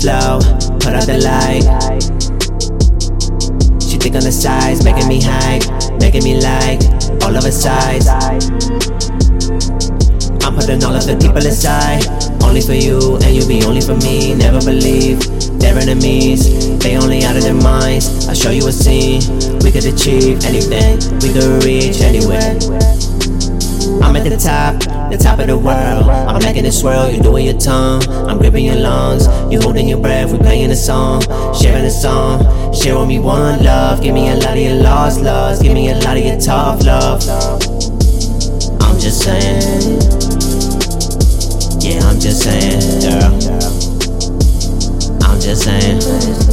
slow, put out the light. She thick on the sides, making me hype, making me like all of her sides. I'm putting all of the people aside, only for you, and you be only for me. Never believe they're enemies, they only out of their minds. I'll show you a scene, we could achieve anything, we could reach anywhere. Top, the top of the world. I'm making it swirl, you doing your tongue. I'm gripping your lungs, you holding your breath. We playing a song, sharing a song. Share with me one love, give me a lot of your lost loves, give me a lot of your tough love. I'm just saying, yeah, I'm just saying, girl. I'm just saying.